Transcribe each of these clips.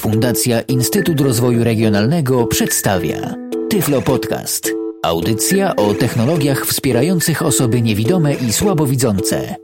Fundacja Instytut Rozwoju Regionalnego przedstawia Tyflo Podcast. Audycja o technologiach wspierających osoby niewidome i słabowidzące.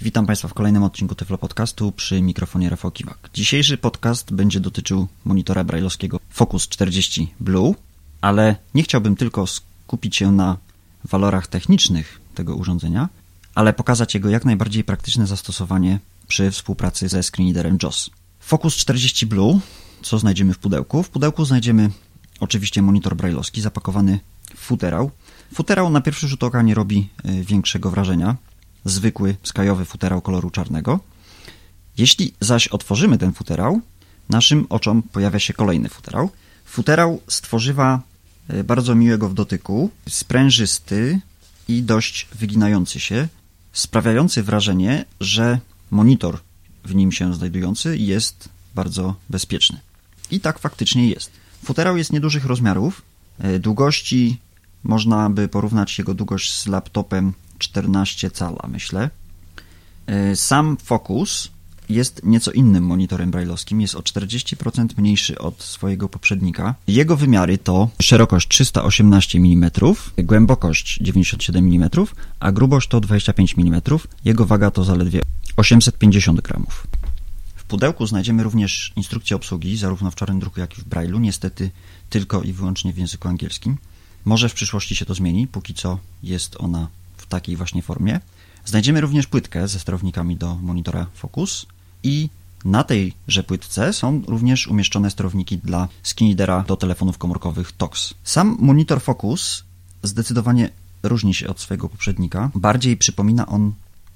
Witam Państwa w kolejnym odcinku Tyflo Podcastu przy mikrofonie Rafał Kiwak. Dzisiejszy podcast będzie dotyczył monitora brajlowskiego Focus 40 Blue, ale nie chciałbym tylko skupić się na walorach technicznych tego urządzenia, ale pokazać jego jak najbardziej praktyczne zastosowanie przy współpracy ze screenreaderem JOS. Focus 40 Blue, co znajdziemy w pudełku? W pudełku znajdziemy oczywiście monitor brajlowski zapakowany w futerał. Futerał na pierwszy rzut oka nie robi y, większego wrażenia. Zwykły, skajowy futerał koloru czarnego. Jeśli zaś otworzymy ten futerał, naszym oczom pojawia się kolejny futerał. Futerał stworzywa y, bardzo miłego w dotyku, sprężysty i dość wyginający się, sprawiający wrażenie, że monitor w nim się znajdujący jest bardzo bezpieczny. I tak faktycznie jest. Futerał jest niedużych rozmiarów. E, długości można by porównać jego długość z laptopem 14 cala, myślę. E, sam Focus jest nieco innym monitorem brailleowskim, jest o 40% mniejszy od swojego poprzednika. Jego wymiary to szerokość 318 mm, głębokość 97 mm, a grubość to 25 mm. Jego waga to zaledwie 850 gramów. W pudełku znajdziemy również instrukcję obsługi, zarówno w czarnym druku, jak i w Braille'u, niestety tylko i wyłącznie w języku angielskim. Może w przyszłości się to zmieni, póki co jest ona w takiej właśnie formie. Znajdziemy również płytkę ze sterownikami do monitora Focus i na tejże płytce są również umieszczone sterowniki dla skinidera do telefonów komórkowych TOX. Sam monitor Focus zdecydowanie różni się od swojego poprzednika. Bardziej przypomina on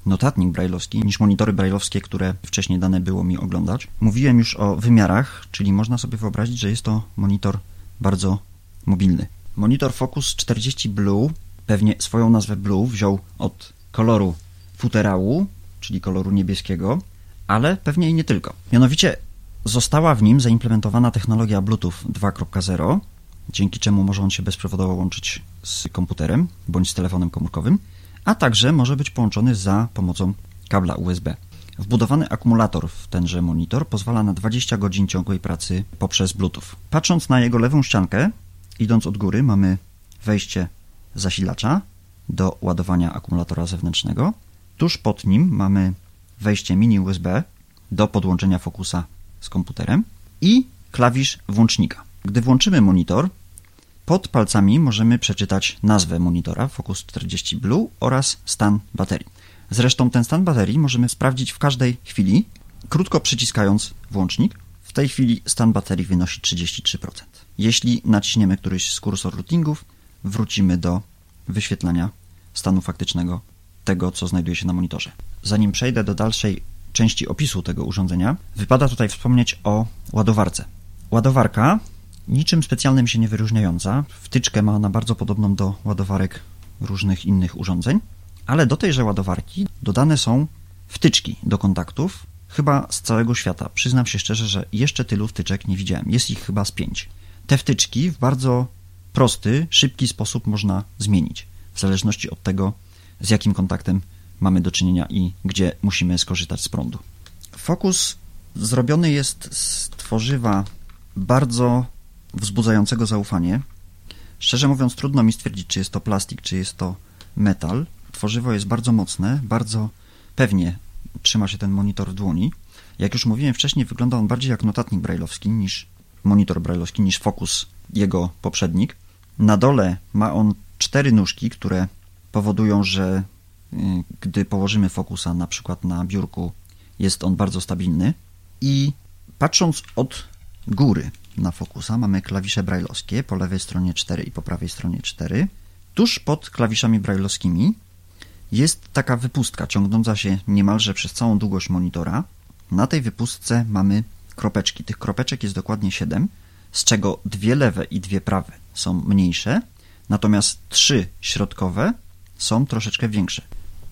notatnik brajlowski niż monitory brajlowskie, które wcześniej dane było mi oglądać. Mówiłem już o wymiarach, czyli można sobie wyobrazić, że jest to monitor bardzo mobilny. Monitor Focus 40 Blue, pewnie swoją nazwę Blue wziął od koloru futerału, czyli koloru niebieskiego, ale pewnie i nie tylko. Mianowicie została w nim zaimplementowana technologia Bluetooth 2.0, dzięki czemu może on się bezprzewodowo łączyć z komputerem bądź z telefonem komórkowym a także może być połączony za pomocą kabla USB. Wbudowany akumulator w tenże monitor pozwala na 20 godzin ciągłej pracy poprzez Bluetooth. Patrząc na jego lewą ściankę, idąc od góry, mamy wejście zasilacza do ładowania akumulatora zewnętrznego. Tuż pod nim mamy wejście mini USB do podłączenia fokusa z komputerem i klawisz włącznika. Gdy włączymy monitor, pod palcami możemy przeczytać nazwę monitora Focus 40 Blue oraz stan baterii. Zresztą ten stan baterii możemy sprawdzić w każdej chwili, krótko przyciskając włącznik. W tej chwili stan baterii wynosi 33%. Jeśli naciśniemy któryś z kursor routingów, wrócimy do wyświetlania stanu faktycznego tego, co znajduje się na monitorze. Zanim przejdę do dalszej części opisu tego urządzenia, wypada tutaj wspomnieć o ładowarce. Ładowarka niczym specjalnym się nie wyróżniająca. Wtyczkę ma ona bardzo podobną do ładowarek różnych innych urządzeń, ale do tejże ładowarki dodane są wtyczki do kontaktów, chyba z całego świata. Przyznam się szczerze, że jeszcze tylu wtyczek nie widziałem. Jest ich chyba z pięć. Te wtyczki w bardzo prosty, szybki sposób można zmienić, w zależności od tego, z jakim kontaktem mamy do czynienia i gdzie musimy skorzystać z prądu. Fokus zrobiony jest z tworzywa bardzo wzbudzającego zaufanie. Szczerze mówiąc, trudno mi stwierdzić, czy jest to plastik, czy jest to metal. Tworzywo jest bardzo mocne, bardzo pewnie trzyma się ten monitor w dłoni. Jak już mówiłem wcześniej, wygląda on bardziej jak notatnik brajlowski niż monitor brajlowski, niż Focus, jego poprzednik. Na dole ma on cztery nóżki, które powodują, że y, gdy położymy fokusa na przykład na biurku, jest on bardzo stabilny. I patrząc od góry na fokusa mamy klawisze brajlowskie, po lewej stronie 4 i po prawej stronie 4. Tuż pod klawiszami brajlowskimi jest taka wypustka ciągnąca się niemalże przez całą długość monitora. Na tej wypustce mamy kropeczki. Tych kropeczek jest dokładnie 7, z czego dwie lewe i dwie prawe są mniejsze, natomiast trzy środkowe są troszeczkę większe.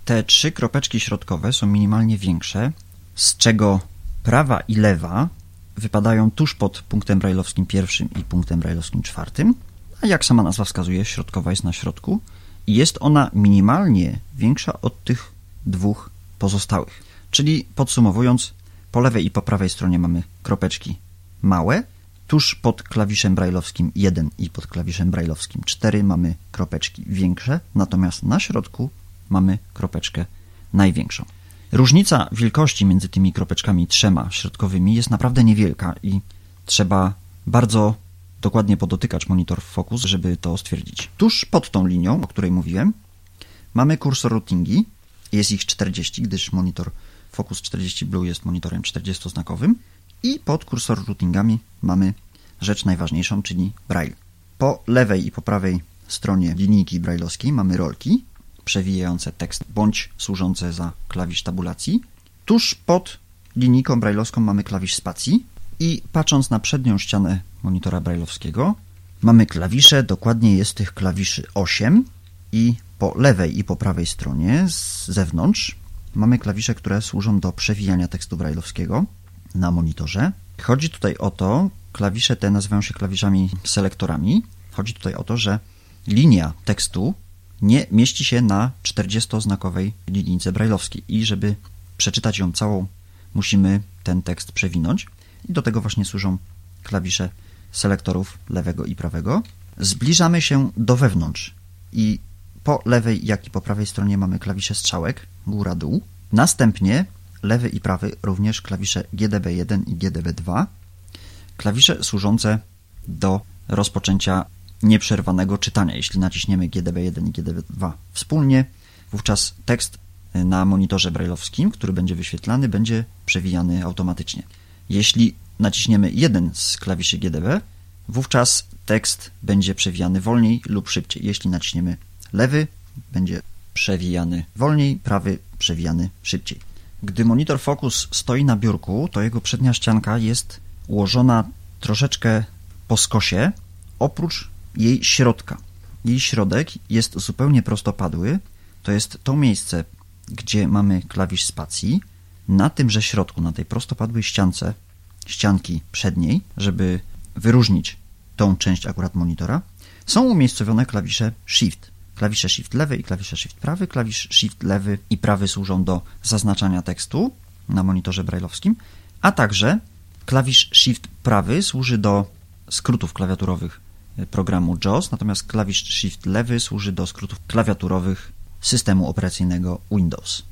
Te trzy kropeczki środkowe są minimalnie większe, z czego prawa i lewa wypadają tuż pod punktem brajlowskim pierwszym i punktem brajlowskim czwartym, a jak sama nazwa wskazuje, środkowa jest na środku i jest ona minimalnie większa od tych dwóch pozostałych. Czyli podsumowując, Po lewej i po prawej stronie mamy kropeczki małe. Tuż pod klawiszem brajlowskim 1 i pod klawiszem brajlowskim 4 mamy kropeczki większe, natomiast na środku mamy kropeczkę największą. Różnica wielkości między tymi kropeczkami trzema środkowymi jest naprawdę niewielka i trzeba bardzo dokładnie podotykać monitor w Focus, żeby to stwierdzić. Tuż pod tą linią, o której mówiłem, mamy kursor routingi. Jest ich 40, gdyż monitor Focus 40 Blue jest monitorem 40-znakowym. I pod kursor routingami mamy rzecz najważniejszą, czyli Braille. Po lewej i po prawej stronie linijki brailleowskiej mamy rolki przewijające tekst bądź służące za klawisz tabulacji. Tuż pod linijką brailleowską mamy klawisz spacji i patrząc na przednią ścianę monitora brailleowskiego mamy klawisze, dokładnie jest tych klawiszy 8 i po lewej i po prawej stronie z zewnątrz mamy klawisze, które służą do przewijania tekstu brailleowskiego na monitorze. Chodzi tutaj o to, klawisze te nazywają się klawiszami selektorami. Chodzi tutaj o to, że linia tekstu nie mieści się na 40-znakowej linijce brajlowskiej i żeby przeczytać ją całą, musimy ten tekst przewinąć i do tego właśnie służą klawisze selektorów lewego i prawego. Zbliżamy się do wewnątrz i po lewej, jak i po prawej stronie mamy klawisze strzałek, góra-dół. Następnie lewy i prawy również klawisze GDB1 i GDB2. Klawisze służące do rozpoczęcia nieprzerwanego czytania. Jeśli naciśniemy GDB1 i GDB2 wspólnie, wówczas tekst na monitorze brailleowskim, który będzie wyświetlany, będzie przewijany automatycznie. Jeśli naciśniemy jeden z klawiszy GDB, wówczas tekst będzie przewijany wolniej lub szybciej. Jeśli naciśniemy lewy, będzie przewijany wolniej, prawy przewijany szybciej. Gdy monitor Focus stoi na biurku, to jego przednia ścianka jest ułożona troszeczkę po skosie, oprócz jej środka. Jej środek jest zupełnie prostopadły. To jest to miejsce, gdzie mamy klawisz spacji. Na tymże środku, na tej prostopadłej ściance, ścianki przedniej, żeby wyróżnić tą część akurat monitora, są umiejscowione klawisze Shift. Klawisze Shift lewy i klawisze Shift prawy. Klawisz Shift lewy i prawy służą do zaznaczania tekstu na monitorze brailleowskim, a także klawisz Shift prawy służy do skrótów klawiaturowych programu JAWS, natomiast klawisz Shift lewy służy do skrótów klawiaturowych systemu operacyjnego Windows.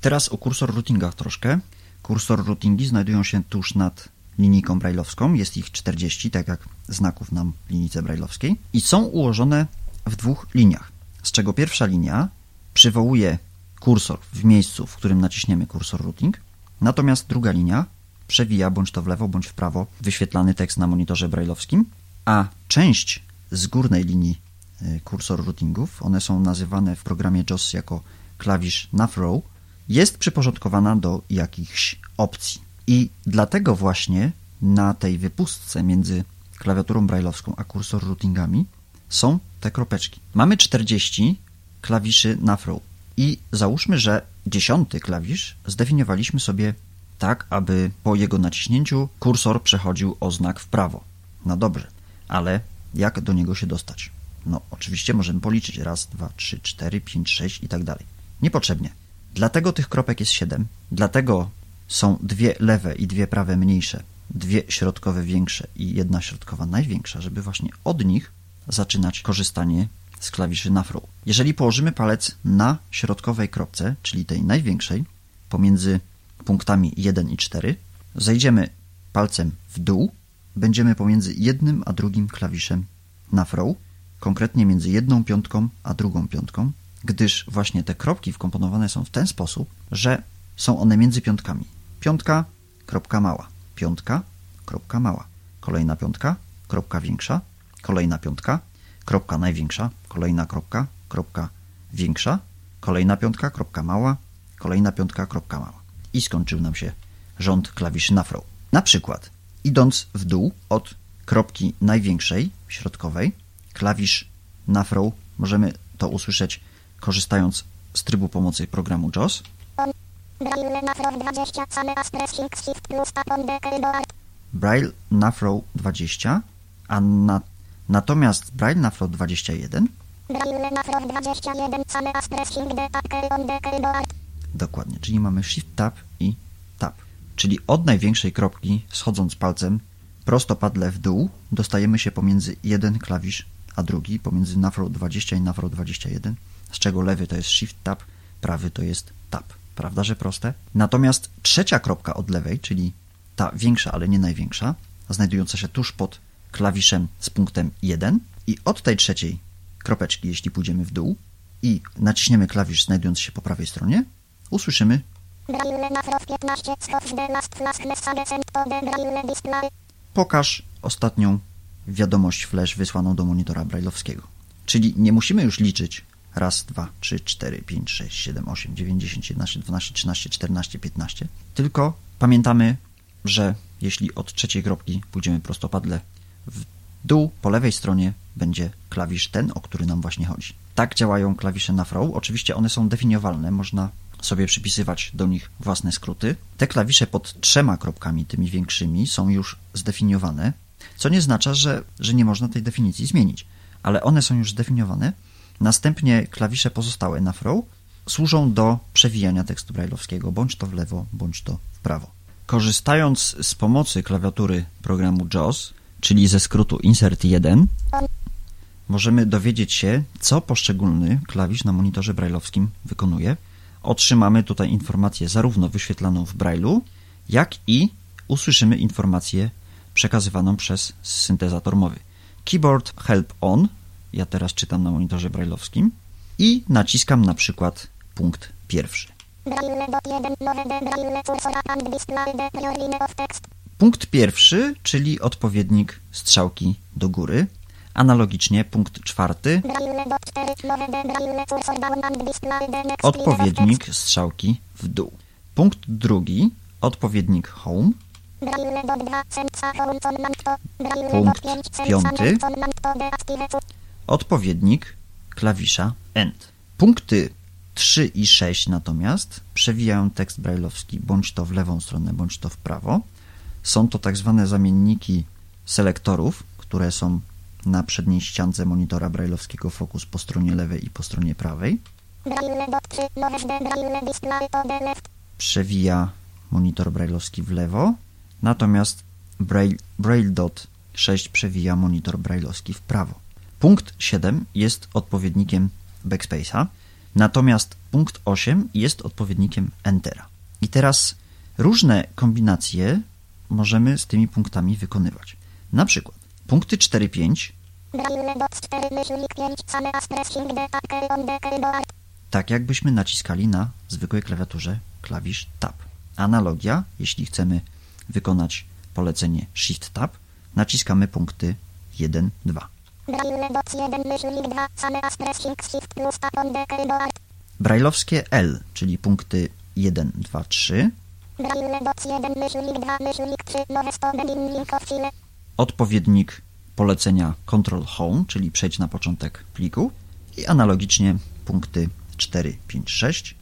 Teraz o kursor routingach troszkę. Kursor routingi znajdują się tuż nad linijką brailleowską. Jest ich 40, tak jak znaków na linijce brailleowskiej. I są ułożone w dwóch liniach, z czego pierwsza linia przywołuje kursor w miejscu, w którym naciśniemy kursor routing, natomiast druga linia przewija bądź to w lewo, bądź w prawo wyświetlany tekst na monitorze brailleowskim, a część z górnej linii y, kursor routingów, one są nazywane w programie JOS jako klawisz navrow, jest przyporządkowana do jakichś opcji. I dlatego właśnie na tej wypustce między klawiaturą brailleowską a kursor routingami są te kropeczki. Mamy 40 klawiszy navrow i załóżmy, że dziesiąty klawisz zdefiniowaliśmy sobie tak, aby po jego naciśnięciu kursor przechodził o znak w prawo. No dobrze, ale jak do niego się dostać? No, oczywiście możemy policzyć raz, dwa, trzy, cztery, pięć, sześć i tak dalej. Niepotrzebnie. Dlatego tych kropek jest siedem, dlatego są dwie lewe i dwie prawe mniejsze, dwie środkowe większe i jedna środkowa największa, żeby właśnie od nich zaczynać korzystanie z klawiszy nafru. Jeżeli położymy palec na środkowej kropce, czyli tej największej, pomiędzy punktami 1 i 4, zejdziemy palcem w dół, będziemy pomiędzy jednym a drugim klawiszem nafrow, konkretnie między jedną piątką a drugą piątką, gdyż właśnie te kropki wkomponowane są w ten sposób, że są one między piątkami. Piątka, kropka mała, piątka, kropka mała, kolejna piątka, kropka większa, kolejna piątka, kropka największa, kolejna kropka, kropka większa, kolejna piątka, kropka mała, kolejna piątka, kropka mała. I skończył nam się rząd klawiszy nafrow. Na przykład, idąc w dół od kropki największej, środkowej, klawisz nafrow, możemy to usłyszeć korzystając z trybu pomocy programu JOS. Braille Nafrow 20, a na Natomiast Braille na Flow 21 Dokładnie, czyli mamy Shift Tab i Tab. czyli od największej kropki, schodząc palcem prostopadle w dół, dostajemy się pomiędzy jeden klawisz a drugi, pomiędzy Nafro 20 i Nafro 21, z czego lewy to jest Shift Tab, prawy to jest Tab. Prawda, że proste? Natomiast trzecia kropka od lewej, czyli ta większa, ale nie największa, znajdująca się tuż pod klawiszem z punktem 1 i od tej trzeciej kropeczki, jeśli pójdziemy w dół i naciśniemy klawisz znajdujący się po prawej stronie, usłyszymy Pokaż ostatnią wiadomość flash wysłaną do monitora brailleowskiego. Czyli nie musimy już liczyć raz, dwa, trzy, cztery, pięć, sześć, siedem, osiem, dziewięć, dziesięć, jedenaście, dwanaście, trzynaście, czternaście, piętnaście. Tylko pamiętamy, że jeśli od trzeciej kropki pójdziemy prostopadle w dół, po lewej stronie będzie klawisz ten, o który nam właśnie chodzi. Tak działają klawisze na Frow. Oczywiście one są definiowalne, można sobie przypisywać do nich własne skróty. Te klawisze pod trzema kropkami, tymi większymi, są już zdefiniowane, co nie oznacza, że, że nie można tej definicji zmienić, ale one są już zdefiniowane. Następnie klawisze pozostałe na Frow służą do przewijania tekstu brailleowskiego, bądź to w lewo, bądź to w prawo. Korzystając z pomocy klawiatury programu JAWS, czyli ze skrótu Insert 1, możemy dowiedzieć się, co poszczególny klawisz na monitorze brailleowskim wykonuje. Otrzymamy tutaj informację zarówno wyświetlaną w Braille'u, jak i usłyszymy informację przekazywaną przez syntezator mowy. Keyboard Help On, ja teraz czytam na monitorze brailleowskim i naciskam na przykład punkt pierwszy. Punkt pierwszy, czyli odpowiednik strzałki do góry. Analogicznie punkt czwarty, odpowiednik strzałki w dół. Punkt drugi, odpowiednik home. Punkt piąty, odpowiednik klawisza End. Punkty 3 i 6 natomiast przewijają tekst brajlowski bądź to w lewą stronę, bądź to w prawo. Są to tak zwane zamienniki selektorów, które są na przedniej ściance monitora brajlowskiego Focus po stronie lewej i po stronie prawej. Przewija monitor brajlowski w lewo, natomiast Braille, Braille Dot 6 przewija monitor brajlowski w prawo. Punkt 7 jest odpowiednikiem backspace'a, natomiast punkt 8 jest odpowiednikiem Entera. I teraz różne kombinacje możemy z tymi punktami wykonywać. Na przykład punkty 4-5 tak jakbyśmy naciskali na zwykłej klawiaturze klawisz Tab. Analogia, jeśli chcemy wykonać polecenie Shift Tab, naciskamy punkty 1, 2. Brajlowskie L, czyli punkty 1, 2, 3. Odpowiednik polecenia Control Home, czyli przejdź na początek pliku. I analogicznie punkty 4, 5, 6.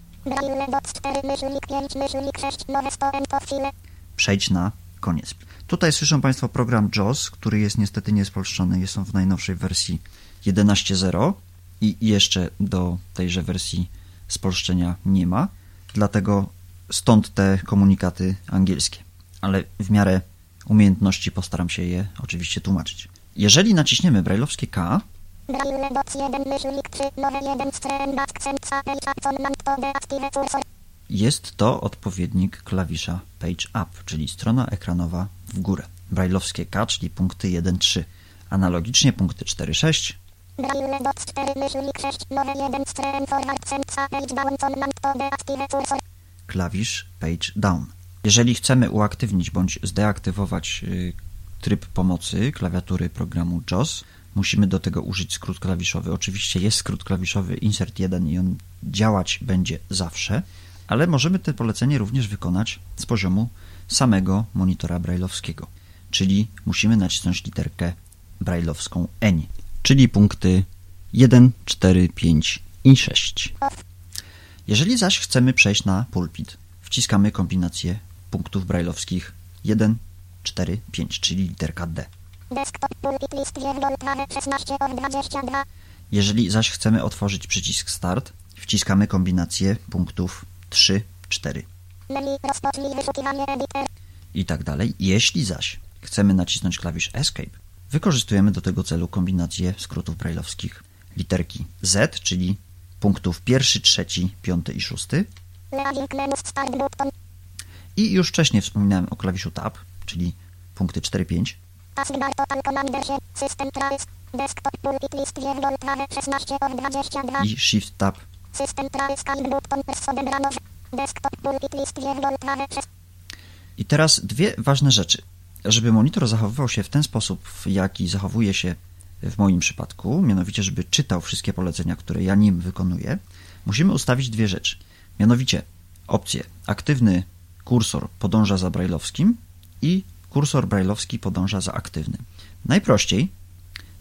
Przejdź na koniec. Tutaj słyszą Państwo program JAWS, który jest niestety niespolszczony. Jest on w najnowszej wersji 11.0 i jeszcze do tejże wersji spolszczenia nie ma. Dlatego stąd te komunikaty angielskie. Ale w miarę umiejętności postaram się je oczywiście tłumaczyć. Jeżeli naciśniemy brajlowskie K, jest to odpowiednik klawisza Page Up, czyli strona ekranowa w górę. Brajlowskie K, czyli punkty 1-3. Analogicznie punkty 4-6. Klawisz Page Down. Jeżeli chcemy uaktywnić bądź zdeaktywować y, tryb pomocy klawiatury programu JAWS, musimy do tego użyć skrót klawiszowy. Oczywiście jest skrót klawiszowy Insert 1 i on działać będzie zawsze, ale możemy to polecenie również wykonać z poziomu samego monitora brailleowskiego, czyli musimy nacisnąć literkę brailleowską N, czyli punkty 1, 4, 5 i 6. Jeżeli zaś chcemy przejść na pulpit, wciskamy kombinację punktów brailleowskich 1, 4, 5, czyli literka D. Jeżeli zaś chcemy otworzyć przycisk Start, wciskamy kombinację punktów 3, 4. Menu. Rozpocznij wyszukiwanie editor. i tak dalej. Jeśli zaś chcemy nacisnąć klawisz Escape, wykorzystujemy do tego celu kombinację skrótów brajlowskich literki Z, czyli punktów pierwszy, trzeci, piąty i szósty. I już wcześniej wspominałem o klawiszu Tab, czyli punkty 4-5. Taskbar total commander się. System trace. Desktop pulpit list wierzbol prawe 16 of 22. i Shift Tab. System trace kalik button press odebrano. Desktop pulpit list wierzbol prawe 16. I teraz dwie ważne rzeczy. Żeby monitor zachowywał się w ten sposób, w jaki zachowuje się w moim przypadku, mianowicie, żeby czytał wszystkie polecenia, które ja nim wykonuję, musimy ustawić dwie rzeczy. Mianowicie opcję aktywny kursor podąża za brajlowskim i kursor brajlowski podąża za aktywnym. Najprościej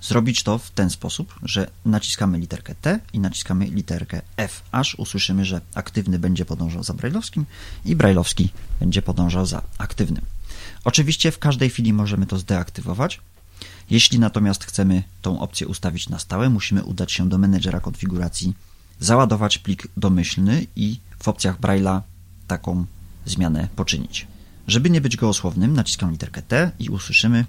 zrobić to w ten sposób, że naciskamy literkę T i naciskamy literkę F, aż usłyszymy, że aktywny będzie podążał za brajlowskim i brajlowski będzie podążał za aktywnym. Oczywiście w każdej chwili możemy to zdeaktywować. Jeśli natomiast chcemy tą opcję ustawić na stałe, musimy udać się do menedżera konfiguracji, załadować plik domyślny i w opcjach Braille'a taką zmianę poczynić. Żeby nie być gołosłownym, naciskam literkę T i usłyszymy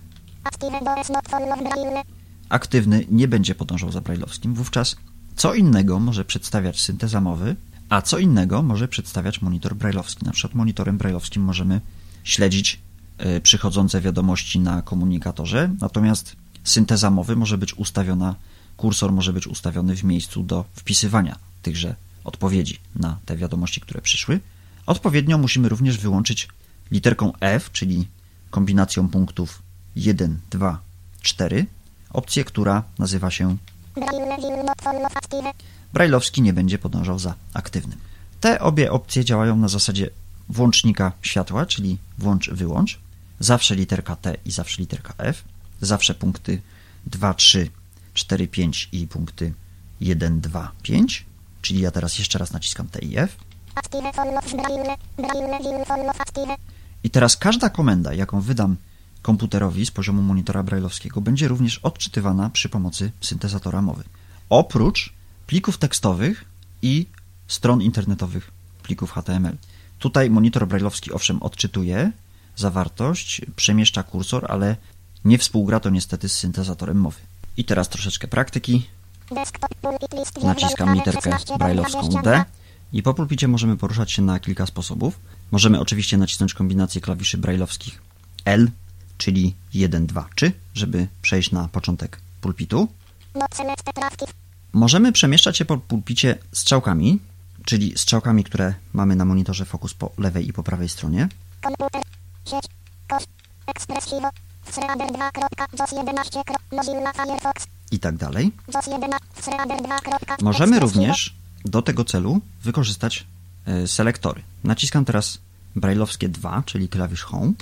aktywny nie będzie podążał za brajlowskim, wówczas co innego może przedstawiać synteza mowy, a co innego może przedstawiać monitor brajlowski. Na przykład monitorem brajlowskim możemy śledzić przychodzące wiadomości na komunikatorze, natomiast synteza mowy może być ustawiona, kursor może być ustawiony w miejscu do wpisywania tychże odpowiedzi na te wiadomości, które przyszły. Odpowiednio musimy również wyłączyć literką F, czyli kombinacją punktów 1, 2, 4, opcję, która nazywa się Braille will not follow active. Brajlowski nie będzie podążał za aktywnym. Te obie opcje działają na zasadzie włącznika światła, czyli włącz-wyłącz. Zawsze literka T i zawsze literka F. Zawsze punkty 2, 3, 4, 5 i punkty 1, 2, 5. Czyli ja teraz jeszcze raz naciskam T i F. I teraz każda komenda, jaką wydam komputerowi z poziomu monitora brajlowskiego, będzie również odczytywana przy pomocy syntezatora mowy. Oprócz plików tekstowych i stron internetowych plików HTML. Tutaj monitor brajlowski owszem odczytuje zawartość, przemieszcza kursor, ale nie współgra to niestety z syntezatorem mowy. I teraz troszeczkę praktyki. Naciskam literkę 16 of brajlowską 22. D i po pulpicie możemy poruszać się na kilka sposobów. Możemy oczywiście nacisnąć kombinację klawiszy brajlowskich L, czyli 1, 2, 3, żeby przejść na początek pulpitu. Możemy przemieszczać się po pulpicie strzałkami, czyli strzałkami, które mamy na monitorze Focus po lewej i po prawej stronie. Komputer. Sieć. Kosz. Expressivo. Threader 2. JOS 11. Mozilla Firefox. i tak dalej. JOS 11. Threader 2. Możemy również do tego celu wykorzystać e, selektory. Naciskam teraz brajlowskie 2, czyli klawisz Home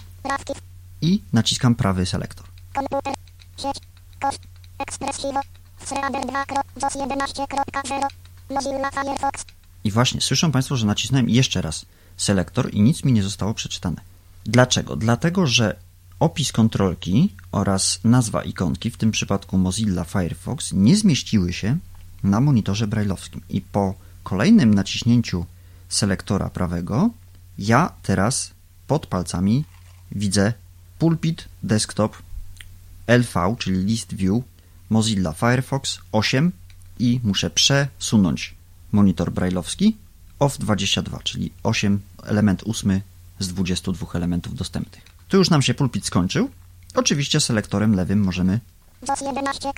i naciskam prawy selektor. Komputer. Sieć. Kosz. Expressivo. Threader 2. JOS 11.0. Mozilla Firefox. I właśnie słyszą Państwo, że nacisnąłem jeszcze raz selektor i nic mi nie zostało przeczytane. Dlaczego? Dlatego, że opis kontrolki oraz nazwa ikonki, w tym przypadku Mozilla Firefox, nie zmieściły się na monitorze brajlowskim. I po kolejnym naciśnięciu selektora prawego, ja teraz pod palcami widzę pulpit, desktop, LV, czyli list view, Mozilla Firefox 8 i muszę przesunąć monitor brajlowski OFF22, czyli 8, element 8 z 22 elementów dostępnych. Tu już nam się pulpit skończył. Oczywiście selektorem lewym możemy JOS 11.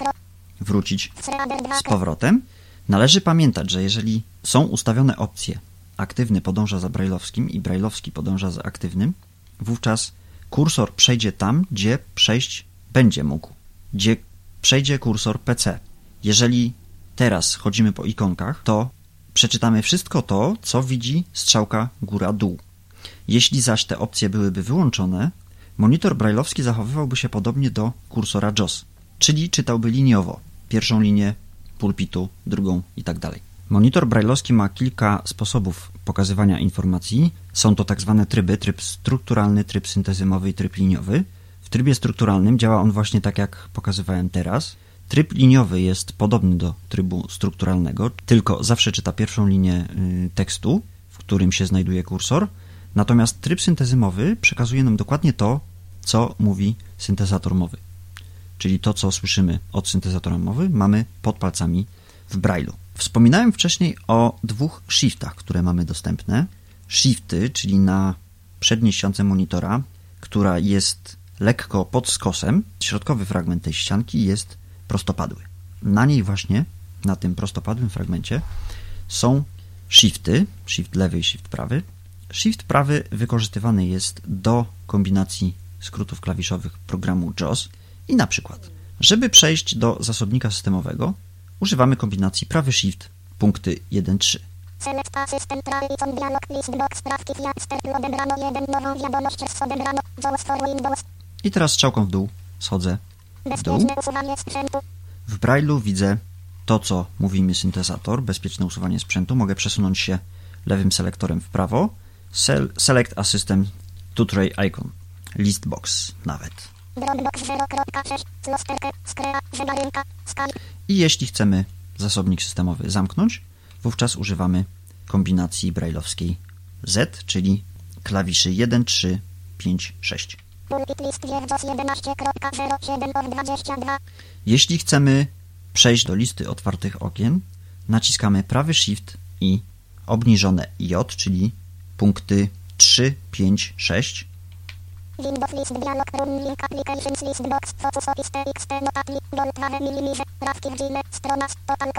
wrócić Threader 2. z powrotem. Należy pamiętać, że jeżeli są ustawione opcje aktywny podąża za brajlowskim i brajlowski podąża za aktywnym, wówczas kursor przejdzie tam, gdzie przejść będzie mógł, gdzie przejdzie kursor PC. Jeżeli teraz chodzimy po ikonkach, to przeczytamy wszystko to, co widzi strzałka góra-dół. Jeśli zaś te opcje byłyby wyłączone, monitor brajlowski zachowywałby się podobnie do kursora JOS, czyli czytałby liniowo pierwszą linię pulpitu, drugą i tak. Monitor brajlowski ma kilka sposobów pokazywania informacji. Są to tak zwane tryby, tryb strukturalny, tryb syntezymowy i tryb liniowy. W trybie strukturalnym działa on właśnie tak, jak pokazywałem teraz. Tryb liniowy jest podobny do trybu strukturalnego, tylko zawsze czyta pierwszą linię y, tekstu, w którym się znajduje kursor, Natomiast tryb syntezy mowy przekazuje nam dokładnie to, co mówi syntezator mowy. Czyli to, co słyszymy od syntezatora mowy, mamy pod palcami w Braille'u. Wspominałem wcześniej o dwóch shiftach, które mamy dostępne. Shifty, czyli na przedniej ściance monitora, która jest lekko pod skosem, środkowy fragment tej ścianki jest prostopadły. Na niej właśnie, na tym prostopadłym fragmencie są shifty, shift lewy i shift prawy. Shift prawy wykorzystywany jest do kombinacji skrótów klawiszowych programu JAWS i na przykład, żeby przejść do zasobnika systemowego, używamy kombinacji prawy shift punkty 1-3. Select Assistant Traiton Dialog List Sprawki odebrano jeden nową wiadomość z odebrano Windows. I teraz strzałką w dół schodzę. Bezpieczne usuwanie sprzętu. W Braille'u widzę to, co mówi mi syntezator, bezpieczne usuwanie sprzętu. Mogę przesunąć się lewym selektorem w prawo. Sel select Assistant to Tray Icon. List box nawet. Dropbox 0.6. Flosterkę. Skrea. Zegarynka. Skype. I jeśli chcemy zasobnik systemowy zamknąć, wówczas używamy kombinacji brailleowskiej Z, czyli klawiszy 1, 3, 5, 6. Pulpit list Wiews 11.07 of 22. Jeśli chcemy przejść do listy otwartych okien, naciskamy prawy Shift i obniżone J, czyli punkty 3, 5, 6. Windows list dialog room link applications list box focus office txt notatli gold 2 mm prawki Gmail strona total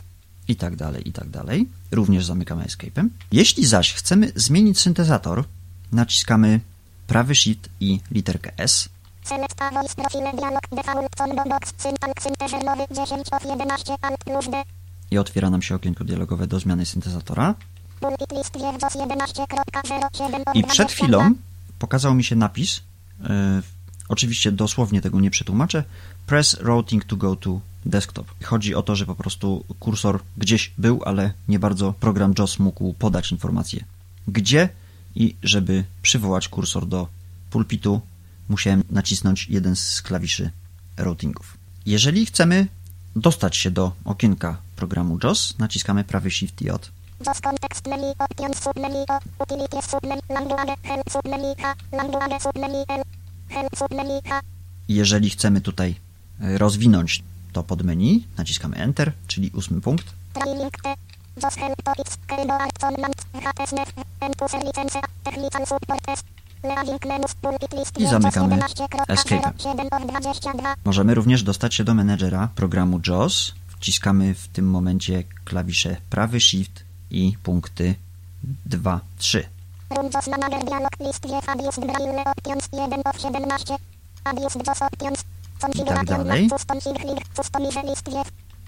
i tak dalej, i tak dalej. Również zamykamy Escape'em. Jeśli zaś chcemy zmienić syntezator, naciskamy prawy Shift i literkę S. select profile dialog default combo box syntax syntezer nowy 10 of 11 alt plus d i otwiera nam się okienko dialogowe do zmiany syntezatora. pulpit list Wiews 11.07 of I przed 22. chwilą pokazał mi się napis, yy, oczywiście dosłownie tego nie przetłumaczę, press routing to go to desktop. Chodzi o to, że po prostu kursor gdzieś był, ale nie bardzo program JAWS mógł podać informację gdzie i żeby przywołać kursor do pulpitu musiałem nacisnąć jeden z klawiszy routingów. Jeżeli chcemy dostać się do okienka programu JAWS, naciskamy prawy Shift i J. JAWS context menu options submenu o utilities submenu language help submenu h language submenu l help submenu h Jeżeli chcemy tutaj e, rozwinąć to podmenu, naciskamy Enter, czyli ósmy punkt. Help topics technical support s I zamykamy 11.07 of 22 Możemy również dostać się do menedżera programu JAWS. Wciskamy w tym momencie klawisze prawy Shift i punkty 2, 3. Room JAWS manager dialog list wiew abused braille options 1 of 17 abused JAWS options configuration dalej.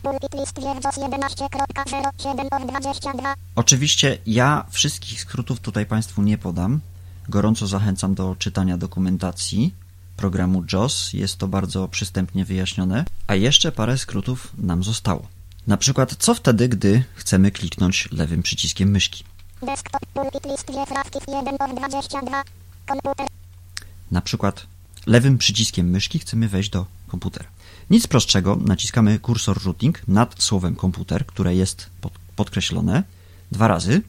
Custom sync link customize list wiew pulpit list wiew JAWS 11.07 of 22 Oczywiście ja wszystkich skrótów tutaj Państwu nie podam. Gorąco zachęcam do czytania dokumentacji programu JAWS. Jest to bardzo przystępnie wyjaśnione. A jeszcze parę skrótów nam zostało. Na przykład, co wtedy, gdy chcemy kliknąć lewym przyciskiem myszki? desktop pulpit list wiew rawki 1 of 22 komputer Na przykład lewym przyciskiem myszki chcemy wejść do komputera. Nic prostszego, naciskamy kursor routing nad słowem komputer, które jest pod, podkreślone dwa razy,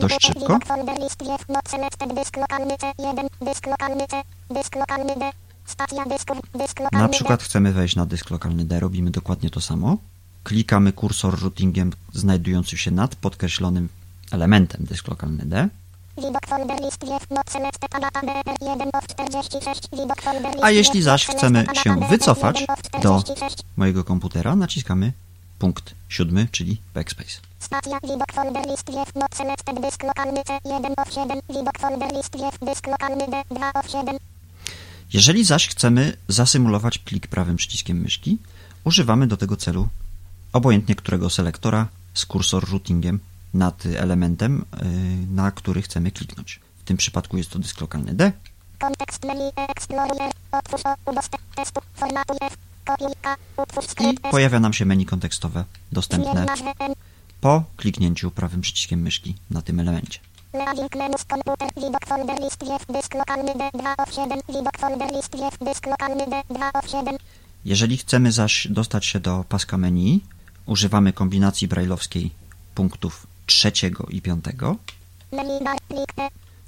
dość szybko. widok, folder, list, wiew, not selected, dysk lokalny C1, dysk lokalny C, dysk lokalny D, stacja dysków, dysk lokalny Na przykład chcemy wejść na dysk lokalny D, robimy dokładnie to samo. Klikamy kursor routingiem znajdującym się nad podkreślonym elementem dysk lokalny D. Widok folder list wiew, not selected, adata DR1 of 46, widok folder list A jeśli zaś chcemy się wycofać DR1 of do 46. mojego komputera, naciskamy punkt siódmy, czyli backspace. Stacja, widok folder list wiew, not selected, dysk lokalny C1 of 7, widok folder list wiew, dysk lokalny D2 of 7. Jeżeli zaś chcemy zasymulować plik prawym przyciskiem myszki, używamy do tego celu obojętnie którego selektora z kursor routingiem nad elementem, yy, na który chcemy kliknąć. W tym przypadku jest to dysk lokalny D. Kontekst menu, Explorer, otwórz udostęp, testu, F, utwórz I skrypt S, pojawia nam się menu kontekstowe dostępne po kliknięciu prawym przyciskiem myszki na tym elemencie. Leaving menus komputer, widok folder list dysk lokalny D2 of 7, widok folder list dysk lokalny D2 of 7, Jeżeli chcemy zaś dostać się do paska menu, używamy kombinacji brailleowskiej punktów trzeciego i piątego.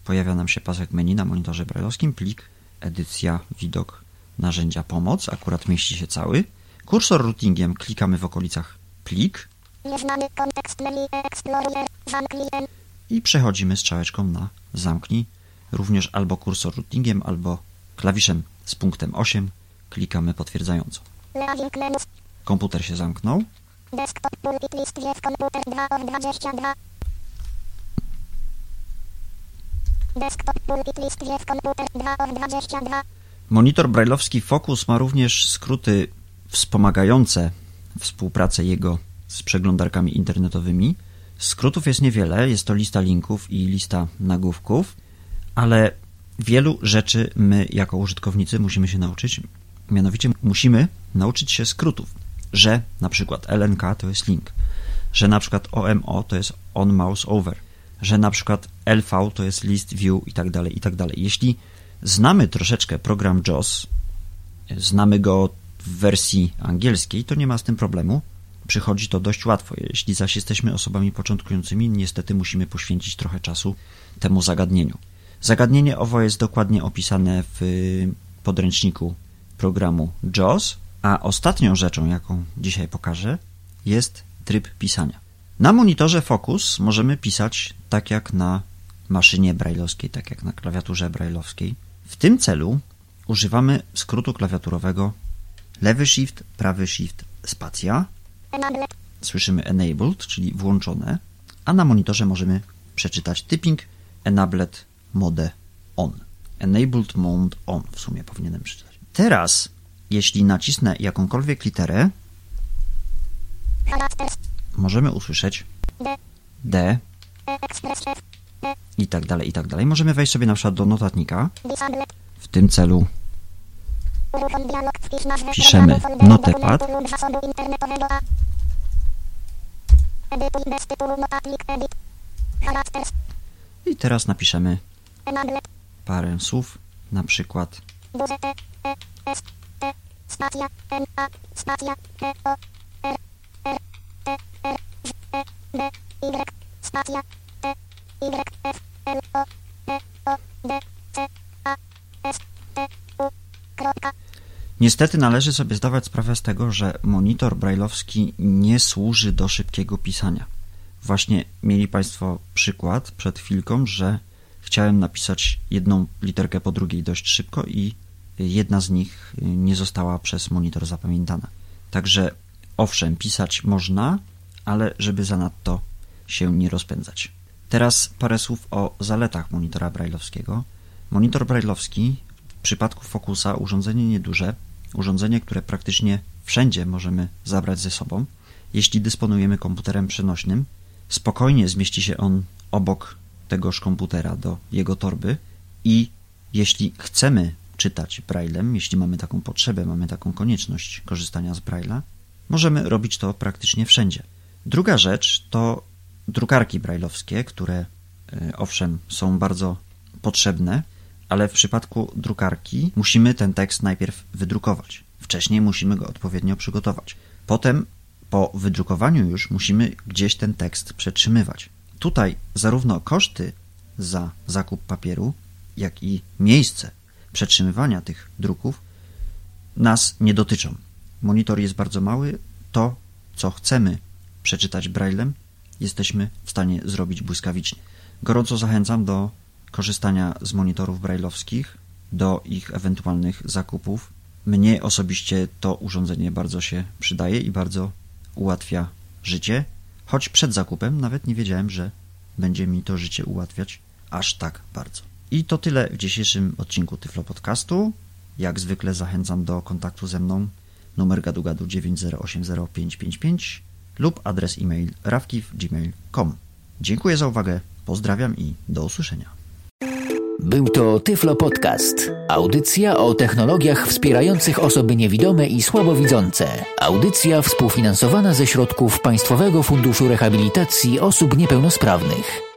pojawia nam się pasek menu na monitorze brailleowskim, plik, edycja, widok, narzędzia, pomoc, akurat mieści się cały. Kursor routingiem klikamy w okolicach plik i przechodzimy strzałeczką na zamknij, również albo kursor routingiem, albo klawiszem z punktem 8 klikamy potwierdzająco. Komputer się zamknął. Desktop pulpit list wiew komputer 2 of 22. Desktop pulpit list wiew komputer 2 of 22. Monitor brailleowski Focus ma również skróty wspomagające współpracę jego z przeglądarkami internetowymi. Skrótów jest niewiele, jest to lista linków i lista nagłówków, ale wielu rzeczy my jako użytkownicy musimy się nauczyć. Mianowicie musimy nauczyć się skrótów, że na przykład LNK to jest link, że na przykład OMO to jest on mouse over, że na przykład LV to jest list view i tak dalej, i tak dalej. Jeśli znamy troszeczkę program JAWS, znamy go w wersji angielskiej, to nie ma z tym problemu. Przychodzi to dość łatwo. Jeśli zaś jesteśmy osobami początkującymi, niestety musimy poświęcić trochę czasu temu zagadnieniu. Zagadnienie owo jest dokładnie opisane w podręczniku programu JAWS, a ostatnią rzeczą, jaką dzisiaj pokażę, jest tryb pisania. Na monitorze Focus możemy pisać tak jak na maszynie brailleowskiej, tak jak na klawiaturze brailleowskiej. W tym celu używamy skrótu klawiaturowego lewy shift, prawy shift, spacja. Słyszymy enabled, czyli włączone, a na monitorze możemy przeczytać typing enabled mode on. Enabled mode on w sumie powinienem przeczytać. Teraz, jeśli nacisnę jakąkolwiek literę, możemy usłyszeć D. I tak dalej, i tak dalej. Możemy wejść sobie na przykład do notatnika. W tym celu Piszemy notepad. i teraz napiszemy parę słów, na przykład. Spacja. N. A. Spacja. T. O. R. R. T. R. Z. E. D. Y. Spacja. T. Y. F. L. O. P. O. D. C. A. S. T. U. Kropka. Niestety należy sobie zdawać sprawę z tego, że monitor brailleowski nie służy do szybkiego pisania. Właśnie mieli Państwo przykład przed chwilką, że chciałem napisać jedną literkę po drugiej dość szybko i jedna z nich nie została przez monitor zapamiętana. Także owszem, pisać można, ale żeby zanadto się nie rozpędzać. Teraz parę słów o zaletach monitora brailleowskiego. Monitor brailleowski w przypadku Focusa urządzenie nieduże, urządzenie, które praktycznie wszędzie możemy zabrać ze sobą. Jeśli dysponujemy komputerem przenośnym, spokojnie zmieści się on obok tegoż komputera do jego torby i jeśli chcemy czytać braillem, jeśli mamy taką potrzebę, mamy taką konieczność korzystania z braille'a, możemy robić to praktycznie wszędzie. Druga rzecz to drukarki brailleowskie, które e, owszem są bardzo potrzebne, ale w przypadku drukarki musimy ten tekst najpierw wydrukować. Wcześniej musimy go odpowiednio przygotować. Potem, po wydrukowaniu już, musimy gdzieś ten tekst przetrzymywać. Tutaj zarówno koszty za zakup papieru, jak i miejsce przetrzymywania tych druków nas nie dotyczą. Monitor jest bardzo mały, to co chcemy przeczytać braillem, jesteśmy w stanie zrobić błyskawicznie. Gorąco zachęcam do korzystania z monitorów brailleowskich, do ich ewentualnych zakupów. Mnie osobiście to urządzenie bardzo się przydaje i bardzo ułatwia życie, choć przed zakupem nawet nie wiedziałem, że będzie mi to życie ułatwiać aż tak bardzo. I to tyle w dzisiejszym odcinku Tyflo Podcastu. Jak zwykle zachęcam do kontaktu ze mną numer gadu gadu 9080555 lub adres e-mail rawkiw.gmail.com. Dziękuję za uwagę, pozdrawiam i do usłyszenia. Był to Tyflo Podcast. Audycja o technologiach wspierających osoby niewidome i słabowidzące. Audycja współfinansowana ze środków Państwowego Funduszu Rehabilitacji Osób Niepełnosprawnych.